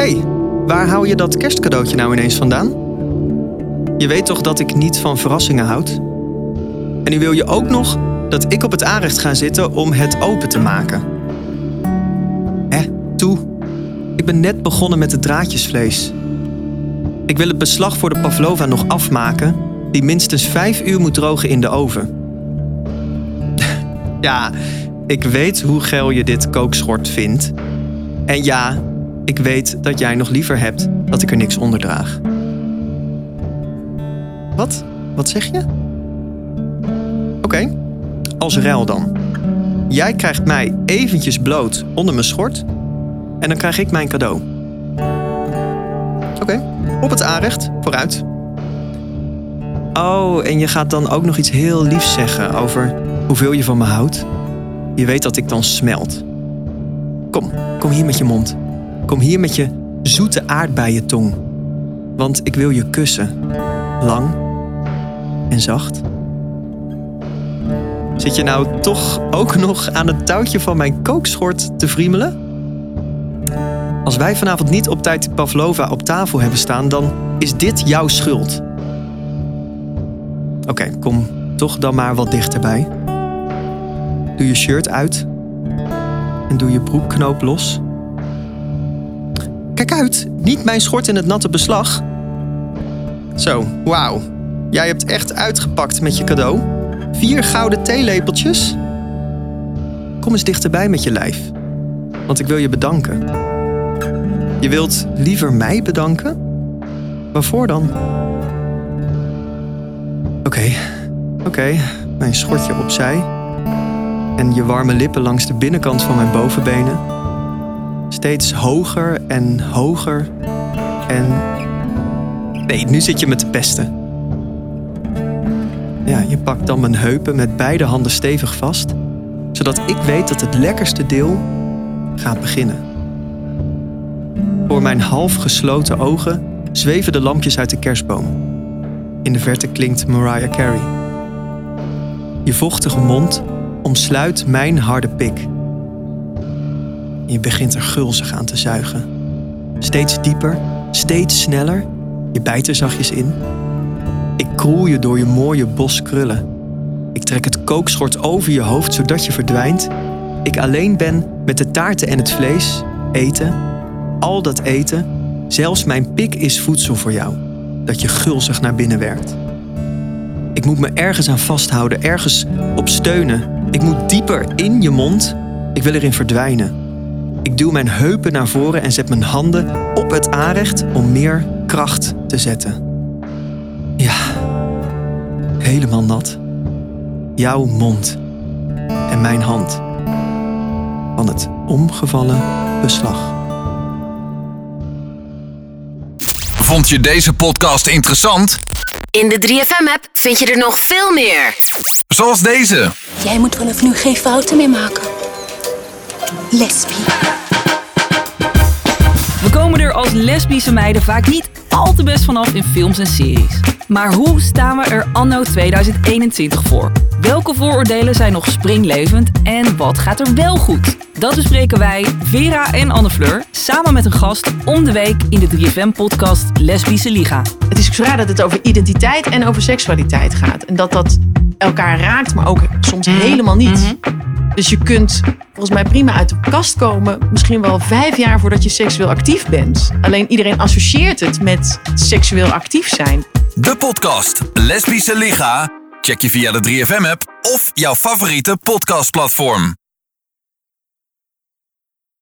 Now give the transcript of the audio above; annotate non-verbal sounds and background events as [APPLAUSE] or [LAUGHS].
hey, waar hou je dat kerstcadeautje nou ineens vandaan? Je weet toch dat ik niet van verrassingen houd? En nu wil je ook nog dat ik op het aanrecht ga zitten om het open te maken. Hé, toe. Ik ben net begonnen met het draadjesvlees. Ik wil het beslag voor de pavlova nog afmaken, die minstens vijf uur moet drogen in de oven. [LAUGHS] ja, ik weet hoe geil je dit kookschort vindt. En ja, ik weet dat jij nog liever hebt dat ik er niks onder draag. Wat? Wat zeg je? Oké, als ruil dan. Jij krijgt mij eventjes bloot onder mijn schort en dan krijg ik mijn cadeau. Oké, op het aanrecht, vooruit. Oh, en je gaat dan ook nog iets heel liefs zeggen over hoeveel je van me houdt. Je weet dat ik dan smelt. Kom, kom hier met je mond. Kom hier met je zoete aardbeientong. Want ik wil je kussen. Lang en zacht. Zit je nou toch ook nog aan het touwtje van mijn kookschort te friemelen? Als wij vanavond niet op tijd Pavlova op tafel hebben staan, dan is dit jouw schuld. Oké, kom toch dan maar wat dichterbij. Doe je shirt uit en doe je broekknoop los. Kijk uit, niet mijn schort in het natte beslag. Zo, wauw. Jij hebt echt uitgepakt met je cadeau. Vier gouden theelepeltjes. Kom eens dichterbij met je lijf, want ik wil je bedanken. Je wilt liever mij bedanken? Waarvoor dan? Oké, oké, mijn schortje opzij. En je warme lippen langs de binnenkant van mijn bovenbenen. Steeds hoger en hoger. En. Nee, nu zit je me te pesten. Ja, je pakt dan mijn heupen met beide handen stevig vast, zodat ik weet dat het lekkerste deel gaat beginnen. Voor mijn half gesloten ogen zweven de lampjes uit de kerstboom. In de verte klinkt Mariah Carey. Je vochtige mond omsluit mijn harde pik. Je begint er gulzig aan te zuigen. Steeds dieper, steeds sneller. Je bijt er zachtjes in. Ik kroel je door je mooie bos krullen. Ik trek het kookschort over je hoofd zodat je verdwijnt. Ik alleen ben met de taarten en het vlees, eten, al dat eten. Zelfs mijn pik is voedsel voor jou, dat je gulzig naar binnen werkt. Ik moet me ergens aan vasthouden, ergens op steunen. Ik moet dieper in je mond. Ik wil erin verdwijnen. Ik duw mijn heupen naar voren en zet mijn handen op het aanrecht om meer kracht te zetten. Ja, helemaal nat. Jouw mond en mijn hand van het omgevallen beslag. Vond je deze podcast interessant? In de 3FM-app vind je er nog veel meer. Zoals deze. Jij moet vanaf nu geen fouten meer maken. Lesbie. We komen er als lesbische meiden vaak niet al te best vanaf in films en series. Maar hoe staan we er anno 2021 voor? Welke vooroordelen zijn nog springlevend en wat gaat er wel goed? Dat bespreken wij, Vera en Anne Fleur, samen met een gast om de week in de 3FM-podcast Lesbische Liga. Het is raar dat het over identiteit en over seksualiteit gaat. En dat dat elkaar raakt, maar ook soms helemaal niet. Dus je kunt volgens mij prima uit de kast komen, misschien wel vijf jaar voordat je seksueel actief bent. Alleen iedereen associeert het met seksueel actief zijn. De podcast Lesbische Liga. Check je via de 3FM-app of jouw favoriete podcastplatform.